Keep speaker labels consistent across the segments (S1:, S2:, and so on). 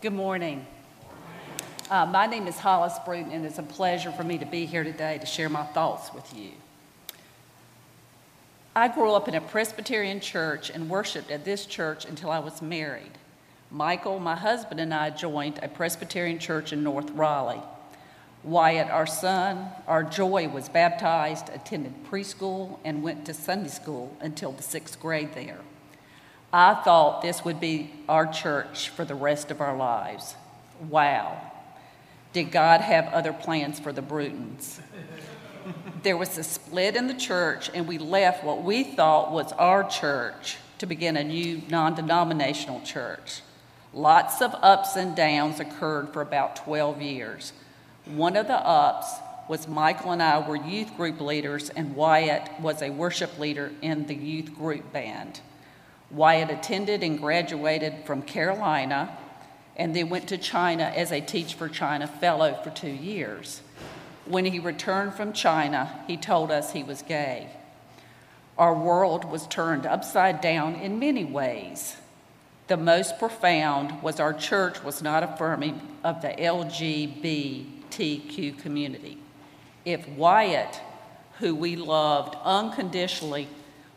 S1: Good morning. Uh, my name is Hollis Bruton, and it's a pleasure for me to be here today to share my thoughts with you. I grew up in a Presbyterian church and worshiped at this church until I was married. Michael, my husband, and I joined a Presbyterian church in North Raleigh. Wyatt, our son, our joy, was baptized, attended preschool, and went to Sunday school until the sixth grade there. I thought this would be our church for the rest of our lives. Wow. Did God have other plans for the Brutons? there was a split in the church, and we left what we thought was our church to begin a new non denominational church. Lots of ups and downs occurred for about 12 years. One of the ups was Michael and I were youth group leaders, and Wyatt was a worship leader in the youth group band. Wyatt attended and graduated from Carolina and then went to China as a Teach for China fellow for two years. When he returned from China, he told us he was gay. Our world was turned upside down in many ways. The most profound was our church was not affirming of the LGBTQ community. If Wyatt, who we loved unconditionally,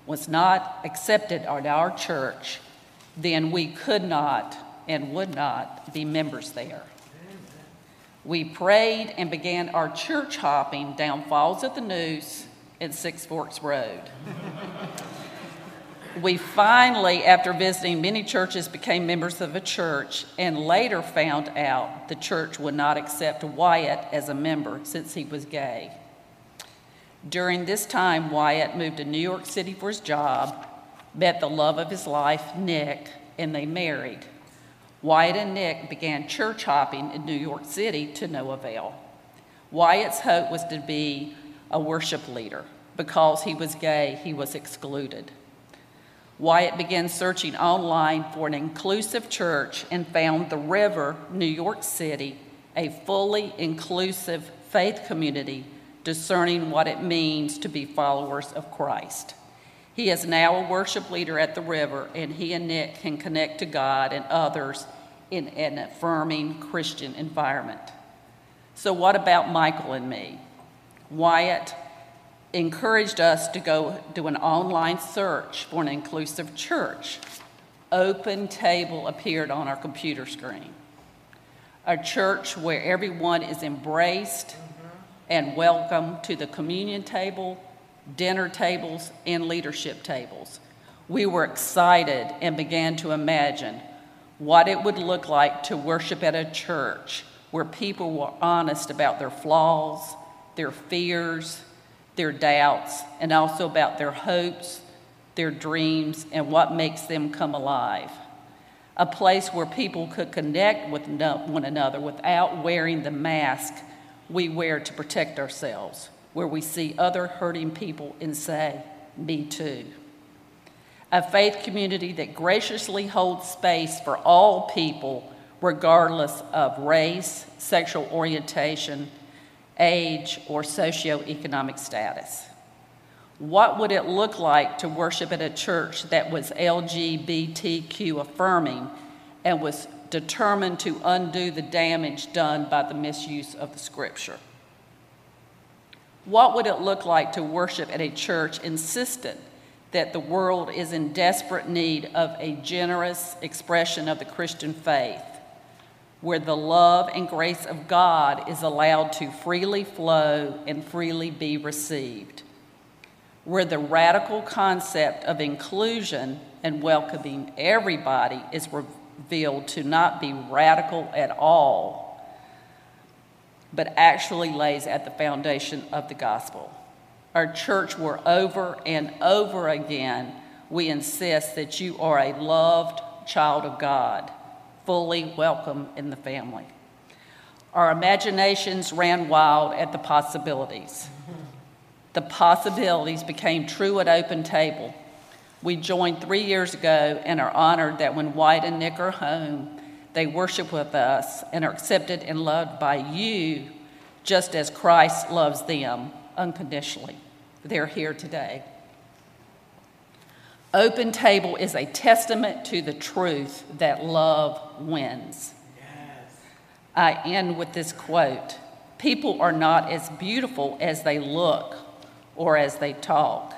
S1: was not accepted at our church, then we could not and would not be members there. We prayed and began our church hopping down Falls of the Neuse and Six Forks Road. we finally, after visiting many churches, became members of a church and later found out the church would not accept Wyatt as a member since he was gay. During this time, Wyatt moved to New York City for his job, met the love of his life, Nick, and they married. Wyatt and Nick began church hopping in New York City to no avail. Wyatt's hope was to be a worship leader. Because he was gay, he was excluded. Wyatt began searching online for an inclusive church and found the River, New York City, a fully inclusive faith community discerning what it means to be followers of Christ. He is now a worship leader at the river, and he and Nick can connect to God and others in an affirming Christian environment. So, what about Michael and me? Wyatt encouraged us to go do an online search for an inclusive church. Open Table appeared on our computer screen. A church where everyone is embraced and welcome to the communion table dinner tables, and leadership tables. We were excited and began to imagine what it would look like to worship at a church where people were honest about their flaws, their fears, their doubts, and also about their hopes, their dreams, and what makes them come alive. A place where people could connect with one another without wearing the mask we wear to protect ourselves where we see other hurting people and say, Me too. A faith community that graciously holds space for all people, regardless of race, sexual orientation, age, or socioeconomic status. What would it look like to worship at a church that was LGBTQ affirming and was determined to undo the damage done by the misuse of the scripture? What would it look like to worship at a church insistent that the world is in desperate need of a generous expression of the Christian faith, where the love and grace of God is allowed to freely flow and freely be received, where the radical concept of inclusion and welcoming everybody is revealed to not be radical at all but actually lays at the foundation of the gospel. Our church, where over and over again we insist that you are a loved child of God, fully welcome in the family. Our imaginations ran wild at the possibilities. The possibilities became true at Open Table. We joined three years ago and are honored that when Wyatt and Nick are home, they worship with us and are accepted and loved by you just as Christ loves them unconditionally. They're here today. Open Table is a testament to the truth that love wins. I end with this quote People are not as beautiful as they look or as they talk.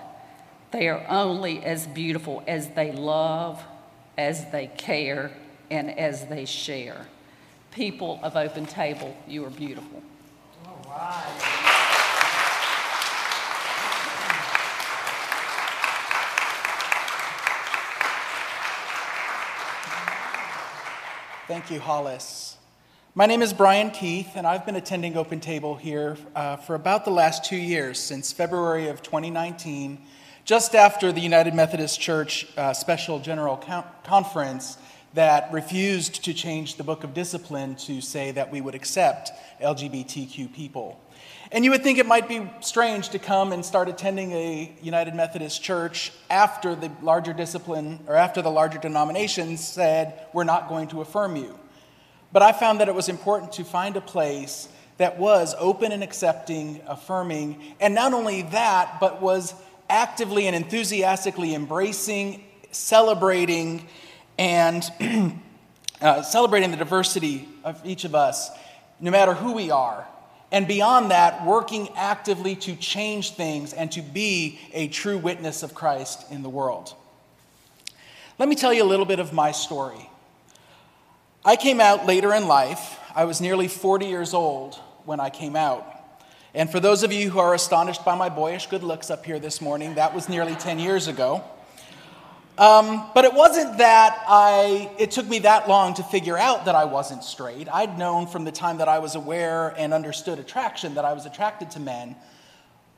S1: They are only as beautiful as they love, as they care, and as they share. People of Open Table, you are beautiful. All right.
S2: Thank you, Hollis. My name is Brian Keith, and I've been attending Open Table here uh, for about the last two years, since February of 2019, just after the United Methodist Church uh, Special General Conference that refused to change the Book of Discipline to say that we would accept LGBTQ people. And you would think it might be strange to come and start attending a United Methodist church after the larger discipline or after the larger denominations said, We're not going to affirm you. But I found that it was important to find a place that was open and accepting, affirming, and not only that, but was actively and enthusiastically embracing, celebrating, and uh, celebrating the diversity of each of us, no matter who we are. And beyond that, working actively to change things and to be a true witness of Christ in the world. Let me tell you a little bit of my story. I came out later in life. I was nearly 40 years old when I came out. And for those of you who are astonished by my boyish good looks up here this morning, that was nearly 10 years ago. Um, but it wasn't that I, it took me that long to figure out that I wasn't straight. I'd known from the time that I was aware and understood attraction that I was attracted to men.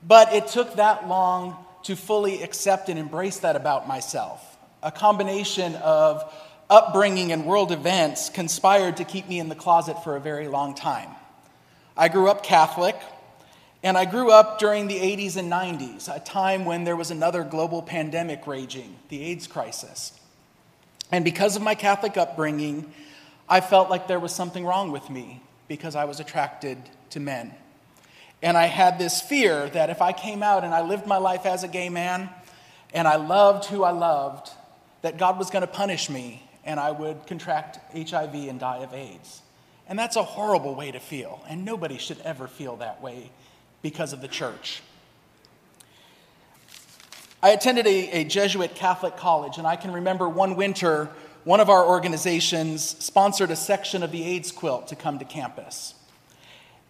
S2: But it took that long to fully accept and embrace that about myself. A combination of upbringing and world events conspired to keep me in the closet for a very long time. I grew up Catholic, and I grew up during the 80s and 90s, a time when there was another global pandemic raging, the AIDS crisis. And because of my Catholic upbringing, I felt like there was something wrong with me because I was attracted to men. And I had this fear that if I came out and I lived my life as a gay man and I loved who I loved, that God was going to punish me and I would contract HIV and die of AIDS. And that's a horrible way to feel, and nobody should ever feel that way because of the church. I attended a, a, Jesuit Catholic college, and I can remember one winter, one of our organizations sponsored a section of the AIDS quilt to come to campus.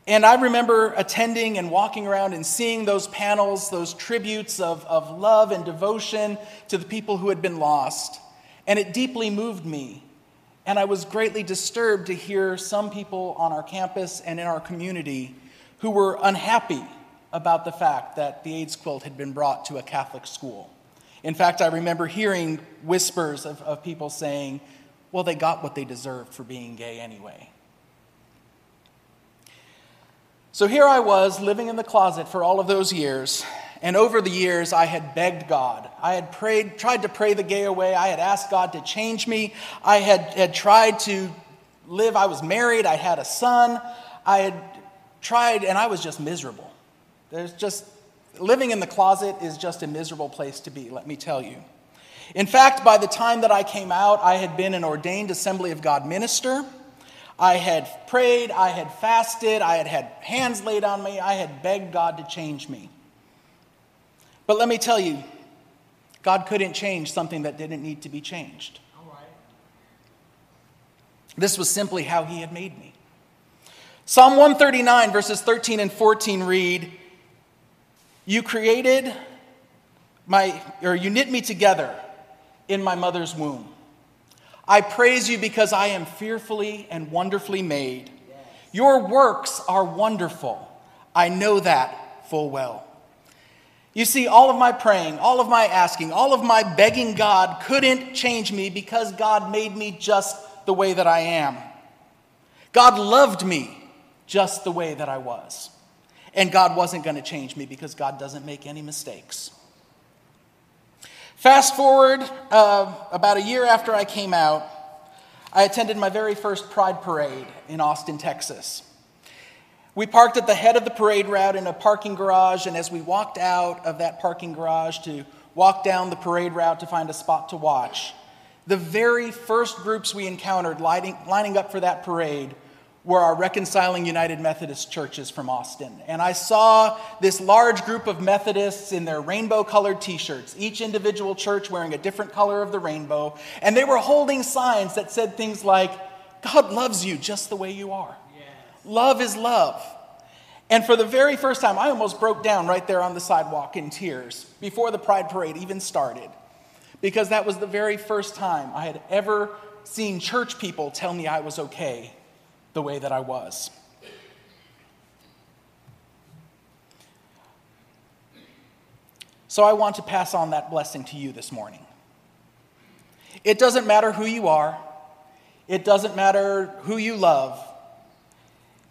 S2: And I remember attending and walking around and seeing those panels, those tributes of, of love and devotion to the people who had been lost and it deeply moved me. And I was greatly disturbed to hear some people on our campus and in our community who were unhappy about the fact that the AIDS quilt had been brought to a Catholic school. In fact, I remember hearing whispers of, of people saying, well, they got what they deserved for being gay anyway. So here I was living in the closet for all of those years, and over the years, I had begged God. I had prayed, tried to pray the gay away. I had asked God to change me. I had, had tried to live. I was married. I had a son. I had tried, and I was just miserable. There's just, living in the closet is just a miserable place to be, let me tell you. In fact, by the time that I came out, I had been an ordained Assembly of God minister. I had prayed, I had fasted, I had had hands laid on me, I had begged God to change me. But let me tell you, God couldn't change something that didn't need to be changed. This was simply how He had made me. Psalm 139, verses 13 and 14 read, You created my, or you knit me together in my mother's womb. I praise you because I am fearfully and wonderfully made. Your works are wonderful. I know that full well. You see, all of my praying, all of my asking, all of my begging God couldn't change me because God made me just the way that I am. God loved me just the way that I was. And God wasn't going to change me because God doesn't make any mistakes. Fast forward uh, about a year after I came out, I attended my very first Pride Parade in Austin, Texas. We parked at the head of the parade route in a parking garage, and as we walked out of that parking garage to walk down the parade route to find a spot to watch, the very first groups we encountered lining, lining up for that parade were our Reconciling United Methodist churches from Austin. And I saw this large group of Methodists in their rainbow colored t shirts, each individual church wearing a different color of the rainbow. And they were holding signs that said things like, God loves you just the way you are. Yes. Love is love. And for the very first time, I almost broke down right there on the sidewalk in tears before the Pride Parade even started. Because that was the very first time I had ever seen church people tell me I was okay the way that I was. So I want to pass on that blessing to you this morning. It doesn't matter who you are, it doesn't matter who you love,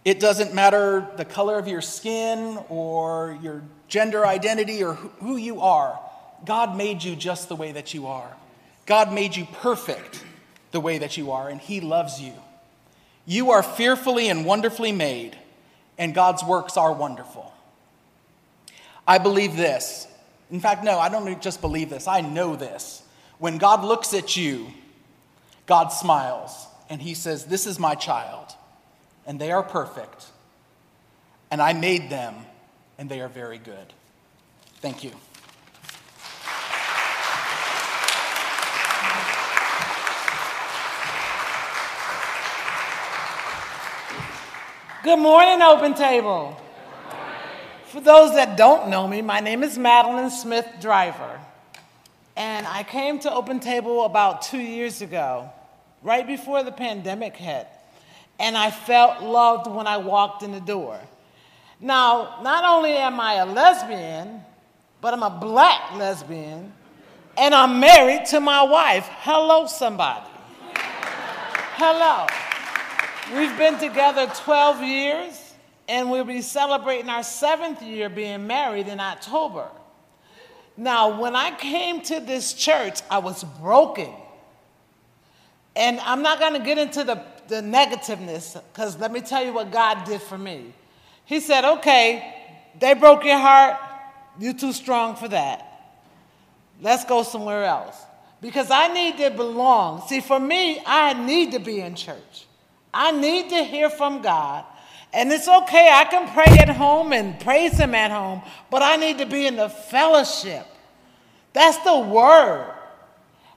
S2: it doesn't matter the color of your skin or your gender identity or who you are. God made you just the way that you are. God made you perfect the way that you are, and He loves you. You are fearfully and wonderfully made, and God's works are wonderful. I believe this. In fact, no, I don't just believe this, I know this. When God looks at you, God smiles and he says, This is my child, and they are perfect, and I made them, and they are very good. Thank you.
S3: Good morning, Open Table. For those that don't know me, my name is Madeline Smith Driver. And I came to Open Table about two years ago, right before the pandemic hit. And I felt loved when I walked in the door. Now, not only am I a lesbian, but I'm a black lesbian, and I'm married to my wife. Hello, somebody. Hello. We've been together 12 years, and we'll be celebrating our seventh year being married in October. Now, when I came to this church, I was broken. And I'm not going to get into the, the negativeness, because let me tell you what God did for me. He said, Okay, they broke your heart. You're too strong for that. Let's go somewhere else. Because I need to belong. See, for me, I need to be in church. I need to hear from God. And it's okay, I can pray at home and praise Him at home, but I need to be in the fellowship. That's the word.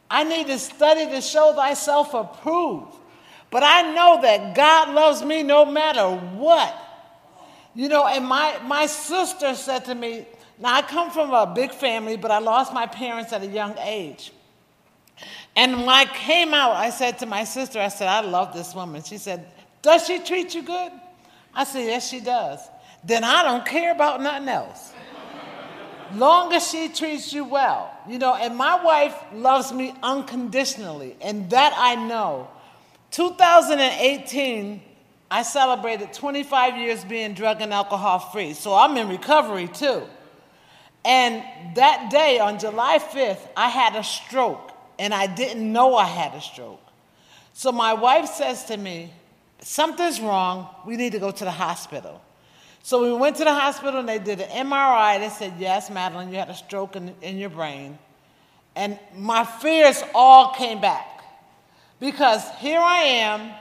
S3: I need to study to show thyself approved. But I know that God loves me no matter what. You know, and my, my sister said to me, now I come from a big family, but I lost my parents at a young age. And when I came out, I said to my sister, I said, I love this woman. She said, Does she treat you good? I said, Yes, she does. Then I don't care about nothing else. Long as she treats you well. You know, and my wife loves me unconditionally, and that I know. 2018, I celebrated 25 years being drug and alcohol free, so I'm in recovery too. And that day, on July 5th, I had a stroke and I didn't know I had a stroke. So my wife says to me, Something's wrong. We need to go to the hospital. So we went to the hospital and they did an MRI. They said, Yes, Madeline, you had a stroke in, in your brain. And my fears all came back because here I am.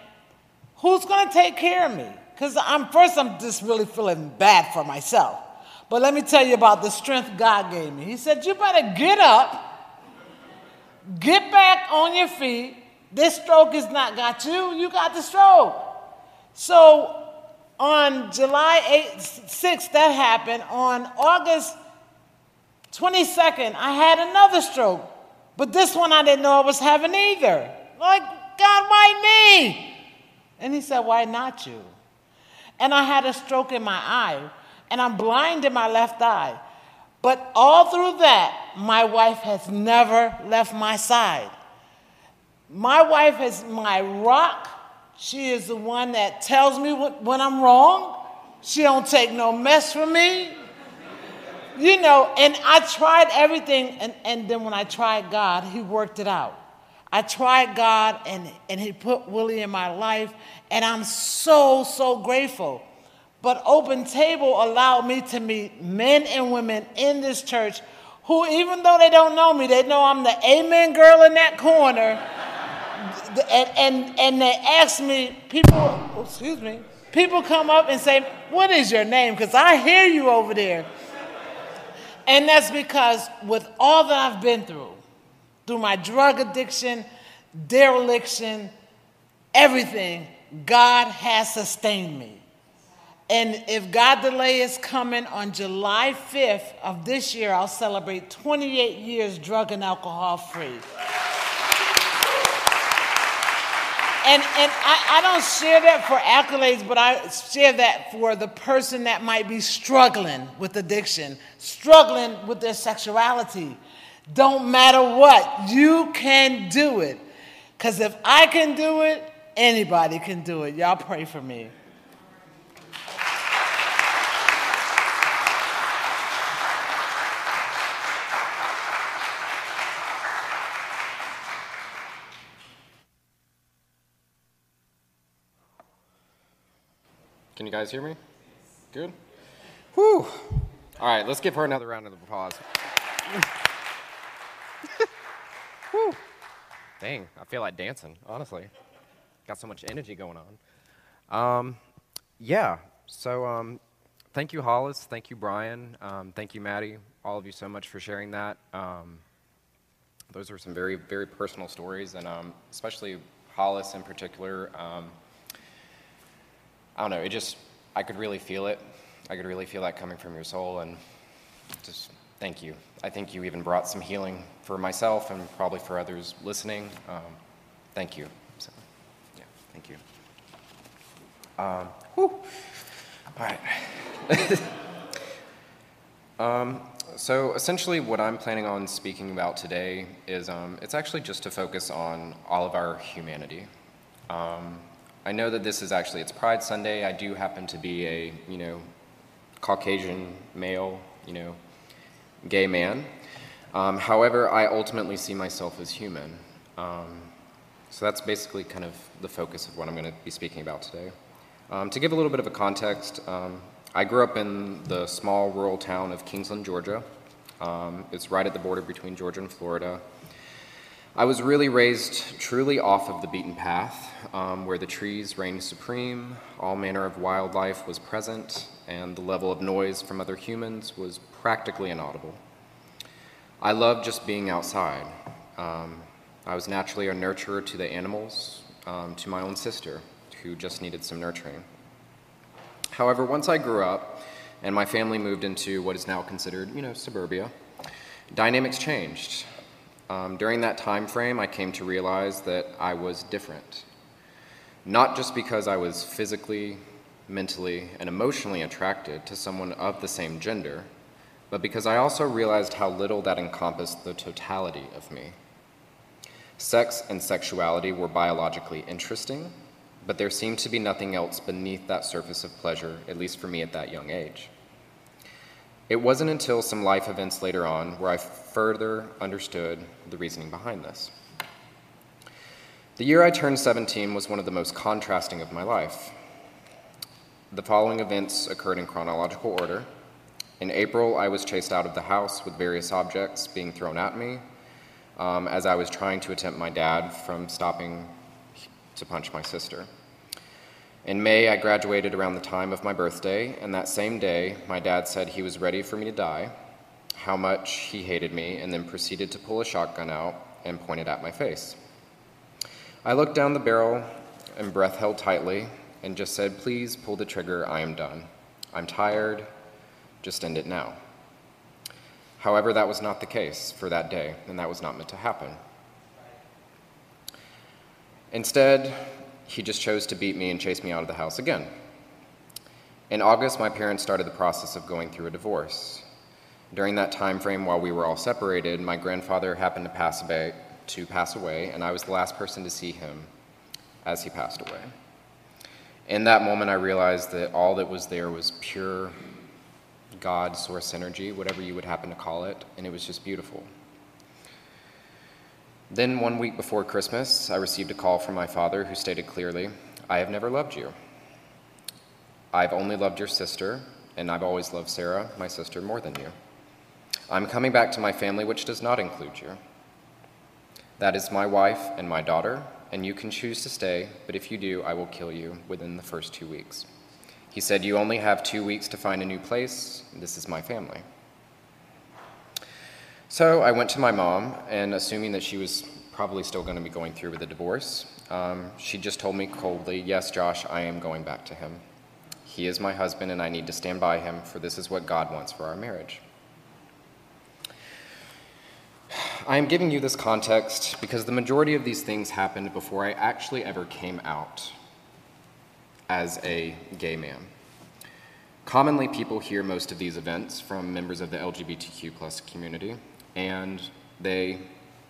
S3: Who's going to take care of me? Because I'm first, I'm just really feeling bad for myself. But let me tell you about the strength God gave me. He said, You better get up Get back on your feet. This stroke has not got you, you got the stroke. So on July 8th, 6th, that happened. On August 22nd, I had another stroke. But this one I didn't know I was having either. Like, God, why me? And he said, Why not you? And I had a stroke in my eye, and I'm blind in my left eye. But all through that, my wife has never left my side. My wife is my rock. She is the one that tells me when I'm wrong. She don't take no mess from me. You know, and I tried everything, and, and then when I tried God, He worked it out. I tried God, and, and He put Willie in my life, and I'm so, so grateful. But Open Table allowed me to meet men and women in this church who, even though they don't know me, they know I'm the amen girl in that corner. and, and, and they ask me, people, oh, excuse me, people come up and say, What is your name? Because I hear you over there. And that's because with all that I've been through, through my drug addiction, dereliction, everything, God has sustained me. And if God delay is coming on July 5th of this year, I'll celebrate 28 years drug and alcohol free. And, and I, I don't share that for accolades, but I share that for the person that might be struggling with addiction, struggling with their sexuality. Don't matter what, you can do it. Because if I can do it, anybody can do it. Y'all pray for me.
S4: Can you guys hear me? Good? Whew. All right, let's give her another round of applause. Whew. Dang, I feel like dancing, honestly. Got so much energy going on. Um, yeah, so um, thank you, Hollis. Thank you, Brian. Um, thank you, Maddie. All of you so much for sharing that. Um, those are some very, very personal stories, and um, especially Hollis in particular. I don't know, it just, I could really feel it. I could really feel that coming from your soul, and just thank you. I think you even brought some healing for myself and probably for others listening. Um, thank you. So, yeah, thank you. Um, whew. All right. um, so essentially what I'm planning on speaking about today is um, it's actually just to focus on all of our humanity. Um, I know that this is actually, it's Pride Sunday. I do happen to be a, you know, Caucasian male, you know, gay man. Um, however, I ultimately see myself as human. Um, so that's basically kind of the focus of what I'm going to be speaking about today. Um, to give a little bit of a context, um, I grew up in the small rural town of Kingsland, Georgia. Um, it's right at the border between Georgia and Florida. I was really raised truly off of the beaten path, um, where the trees reigned supreme, all manner of wildlife was present, and the level of noise from other humans was practically inaudible. I loved just being outside. Um, I was naturally a nurturer to the animals, um, to my own sister, who just needed some nurturing. However, once I grew up and my family moved into what is now considered, you know, suburbia, dynamics changed. Um, during that time frame, I came to realize that I was different. Not just because I was physically, mentally, and emotionally attracted to someone of the same gender, but because I also realized how little that encompassed the totality of me. Sex and sexuality were biologically interesting, but there seemed to be nothing else beneath that surface of pleasure, at least for me at that young age. It wasn't until some life events later on where I further understood the reasoning behind this. The year I turned 17 was one of the most contrasting of my life. The following events occurred in chronological order. In April, I was chased out of the house with various objects being thrown at me um, as I was trying to attempt my dad from stopping to punch my sister. In May, I graduated around the time of my birthday, and that same day, my dad said he was ready for me to die, how much he hated me, and then proceeded to pull a shotgun out and point it at my face. I looked down the barrel and breath held tightly and just said, Please pull the trigger, I am done. I'm tired, just end it now. However, that was not the case for that day, and that was not meant to happen. Instead, he just chose to beat me and chase me out of the house again. In August, my parents started the process of going through a divorce. During that time frame, while we were all separated, my grandfather happened to pass away, to pass away, and I was the last person to see him as he passed away. In that moment, I realized that all that was there was pure God source energy, whatever you would happen to call it, and it was just beautiful. Then, one week before Christmas, I received a call from my father who stated clearly, I have never loved you. I've only loved your sister, and I've always loved Sarah, my sister, more than you. I'm coming back to my family, which does not include you. That is my wife and my daughter, and you can choose to stay, but if you do, I will kill you within the first two weeks. He said, You only have two weeks to find a new place. This is my family. So I went to my mom, and assuming that she was probably still going to be going through with the divorce, um, she just told me coldly, Yes, Josh, I am going back to him. He is my husband, and I need to stand by him, for this is what God wants for our marriage. I am giving you this context because the majority of these things happened before I actually ever came out as a gay man. Commonly, people hear most of these events from members of the LGBTQ plus community, and they,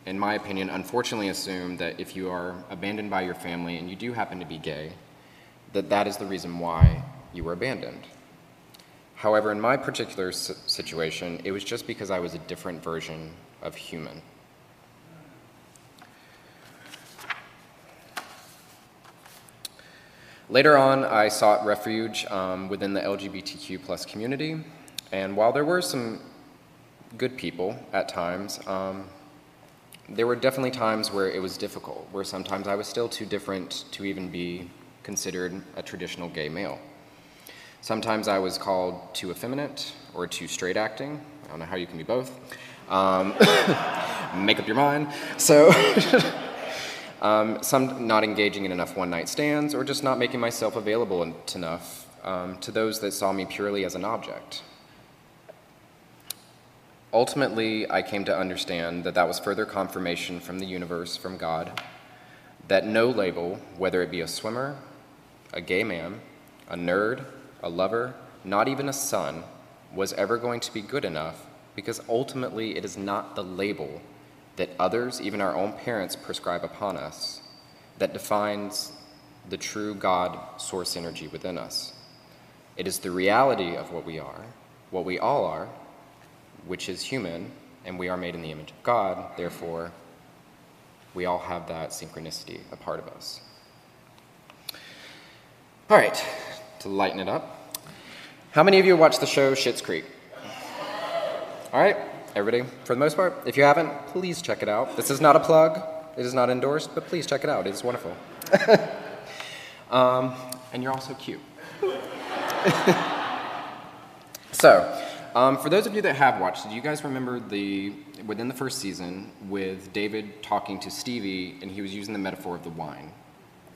S4: in my opinion, unfortunately assume that if you are abandoned by your family and you do happen to be gay, that that is the reason why you were abandoned. However, in my particular situation, it was just because I was a different version of human. Later on, I sought refuge um, within the LGBTQ plus community, and while there were some good people at times, um, there were definitely times where it was difficult, where sometimes I was still too different to even be considered a traditional gay male. Sometimes I was called too effeminate or too straight acting. I don't know how you can be both. Um, make up your mind. So, um, some not engaging in enough one night stands, or just not making myself available enough um, to those that saw me purely as an object. Ultimately, I came to understand that that was further confirmation from the universe, from God, that no label, whether it be a swimmer, a gay man, a nerd, a lover, not even a son, was ever going to be good enough because ultimately it is not the label that others, even our own parents, prescribe upon us that defines the true God source energy within us. It is the reality of what we are, what we all are, which is human, and we are made in the image of God, therefore, we all have that synchronicity a part of us. All right, to lighten it up. How many of you watched the show Schitt's Creek? All right, everybody, for the most part, if you haven't, please check it out. This is not a plug, it is not endorsed, but please check it out. It's wonderful. um, and you're also cute. so, um, for those of you that have watched, do you guys remember the within the first season with David talking to Stevie, and he was using the metaphor of the wine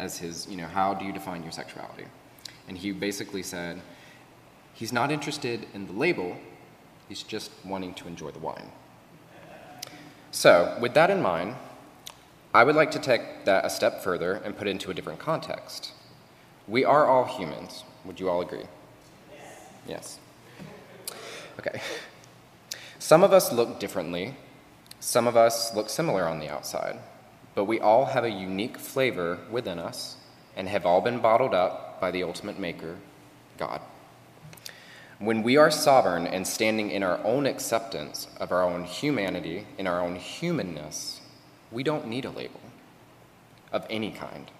S4: as his, you know, how do you define your sexuality? And he basically said he's not interested in the label, He's just wanting to enjoy the wine. So, with that in mind, I would like to take that a step further and put it into a different context. We are all humans. Would you all agree? Yes. Okay. Some of us look differently, some of us look similar on the outside, but we all have a unique flavor within us and have all been bottled up by the ultimate maker, God. When we are sovereign and standing in our own acceptance of our own humanity, in our own humanness, we don't need a label of any kind.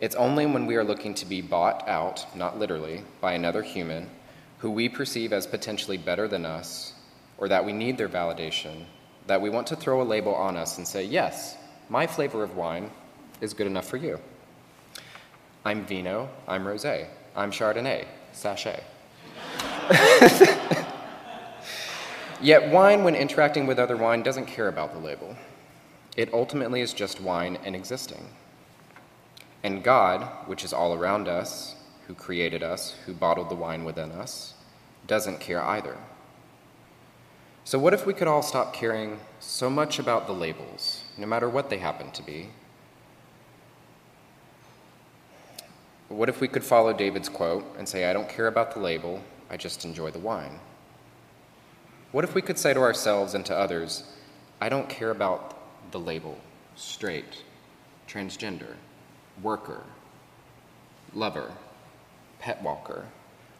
S4: It's only when we are looking to be bought out, not literally, by another human who we perceive as potentially better than us or that we need their validation that we want to throw a label on us and say, yes, my flavor of wine is good enough for you. I'm vino, I'm rose, I'm chardonnay, sachet. Yet wine, when interacting with other wine, doesn't care about the label. It ultimately is just wine and existing. And God, which is all around us, who created us, who bottled the wine within us, doesn't care either. So, what if we could all stop caring so much about the labels, no matter what they happen to be? What if we could follow David's quote and say, I don't care about the label, I just enjoy the wine. What if we could say to ourselves and to others, I don't care about the label straight, transgender, worker, lover, pet walker,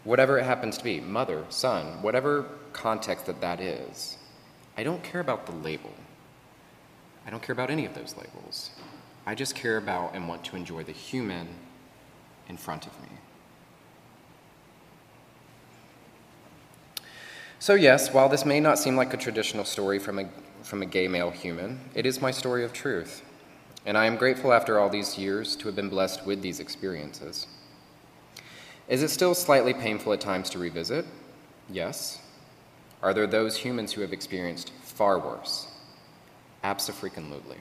S4: whatever it happens to be, mother, son, whatever context that that is. I don't care about the label. I don't care about any of those labels. I just care about and want to enjoy the human in front of me. So, yes, while this may not seem like a traditional story from a, from a gay male human, it is my story of truth. and I am grateful after all these years to have been blessed with these experiences. Is it still slightly painful at times to revisit? Yes. Are there those humans who have experienced far worse? Absolutely.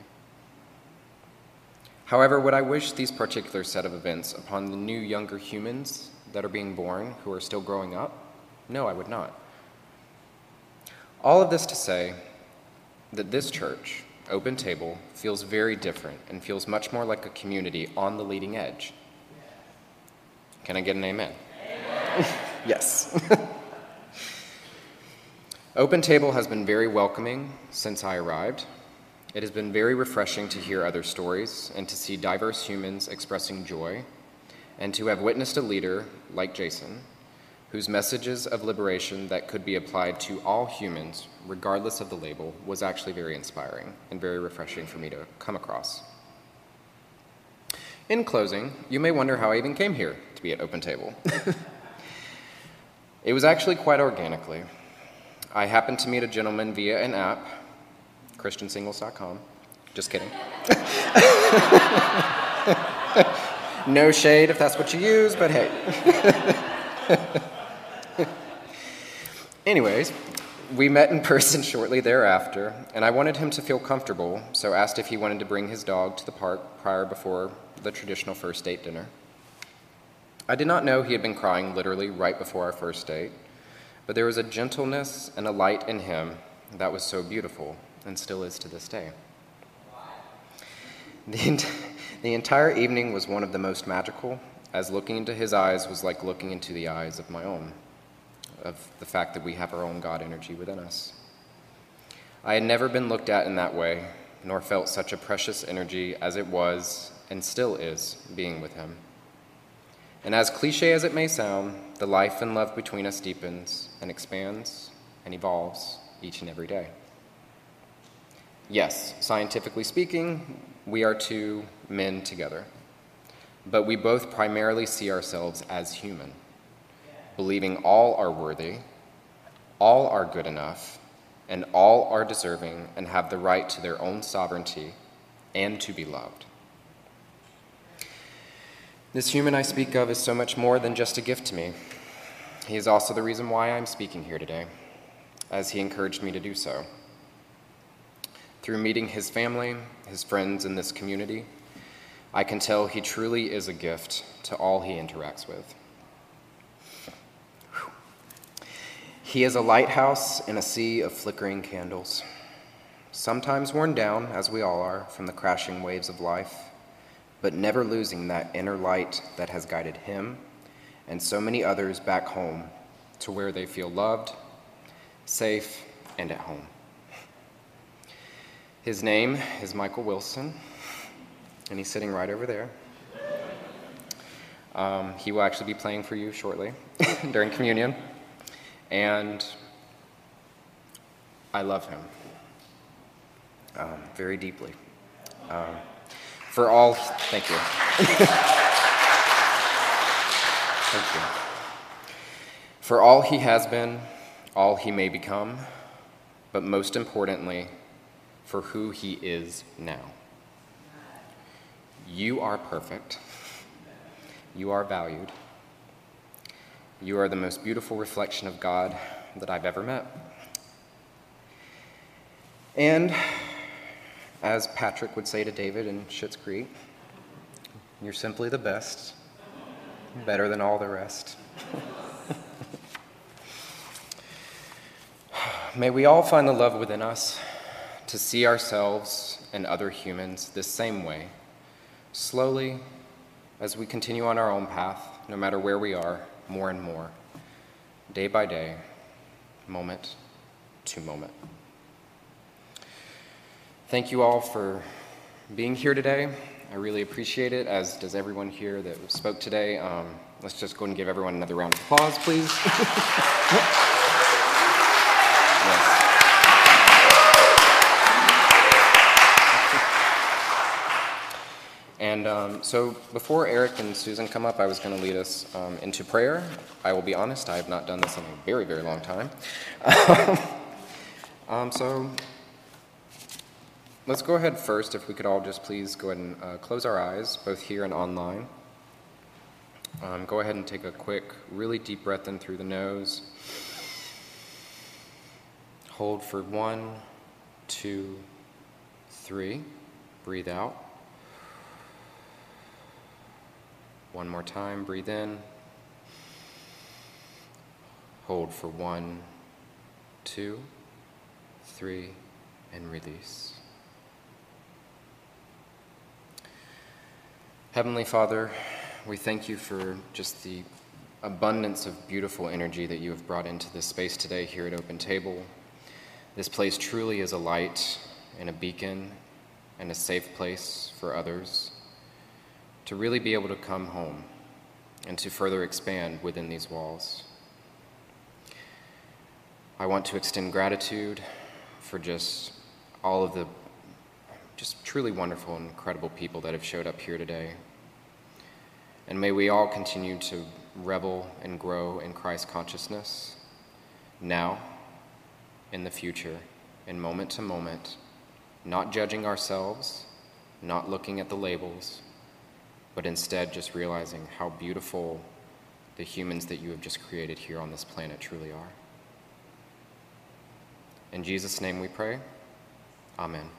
S4: However, would I wish these particular set of events upon the new younger humans that are being born who are still growing up? No, I would not. All of this to say that this church, Open Table, feels very different and feels much more like a community on the leading edge. Can I get an amen? amen. yes. Open Table has been very welcoming since I arrived. It has been very refreshing to hear other stories and to see diverse humans expressing joy, and to have witnessed a leader like Jason, whose messages of liberation that could be applied to all humans, regardless of the label, was actually very inspiring and very refreshing for me to come across. In closing, you may wonder how I even came here be at Open Table. it was actually quite organically. I happened to meet a gentleman via an app christiansingles.com. Just kidding. no shade if that's what you use, but hey. Anyways, we met in person shortly thereafter, and I wanted him to feel comfortable, so asked if he wanted to bring his dog to the park prior before the traditional first date dinner. I did not know he had been crying literally right before our first date, but there was a gentleness and a light in him that was so beautiful and still is to this day. The, the entire evening was one of the most magical, as looking into his eyes was like looking into the eyes of my own, of the fact that we have our own God energy within us. I had never been looked at in that way, nor felt such a precious energy as it was and still is being with him. And as cliche as it may sound, the life and love between us deepens and expands and evolves each and every day. Yes, scientifically speaking, we are two men together. But we both primarily see ourselves as human, believing all are worthy, all are good enough, and all are deserving and have the right to their own sovereignty and to be loved. This human I speak of is so much more than just a gift to me. He is also the reason why I'm speaking here today, as he encouraged me to do so. Through meeting his family, his friends in this community, I can tell he truly is a gift to all he interacts with. He is a lighthouse in a sea of flickering candles, sometimes worn down, as we all are, from the crashing waves of life, but never losing that inner light that has guided him and so many others back home to where they feel loved, safe, and at home. His name is Michael Wilson, and he's sitting right over there. Um, he will actually be playing for you shortly during communion. And I love him um, very deeply. Um, for all, thank you. thank you. For all he has been, all he may become, but most importantly, for who he is now. You are perfect. You are valued. You are the most beautiful reflection of God that I've ever met. And as Patrick would say to David in Schitt's Creek, you're simply the best, better than all the rest. May we all find the love within us to see ourselves and other humans the same way, slowly as we continue on our own path, no matter where we are, more and more, day by day, moment to moment. Thank you all for being here today. I really appreciate it, as does everyone here that spoke today. Um, let's just go and give everyone another round of applause, please. And um, so before Eric and Susan come up, I was going to lead us um, into prayer. I will be honest, I have not done this in a very, very long time. um, so let's go ahead first, if we could all just please go ahead and uh, close our eyes, both here and online. Um, go ahead and take a quick, really deep breath in through the nose. Hold for one, two, three. Breathe out. One more time, breathe in. Hold for one, two, three, and release. Heavenly Father, we thank you for just the abundance of beautiful energy that you have brought into this space today here at Open Table. This place truly is a light and a beacon and a safe place for others to really be able to come home and to further expand within these walls. I want to extend gratitude for just all of the just truly wonderful and incredible people that have showed up here today. And may we all continue to revel and grow in Christ consciousness now, in the future, in moment to moment, not judging ourselves, not looking at the labels, but instead just realizing how beautiful the humans that you have just created here on this planet truly are. In Jesus' name we pray. Amen.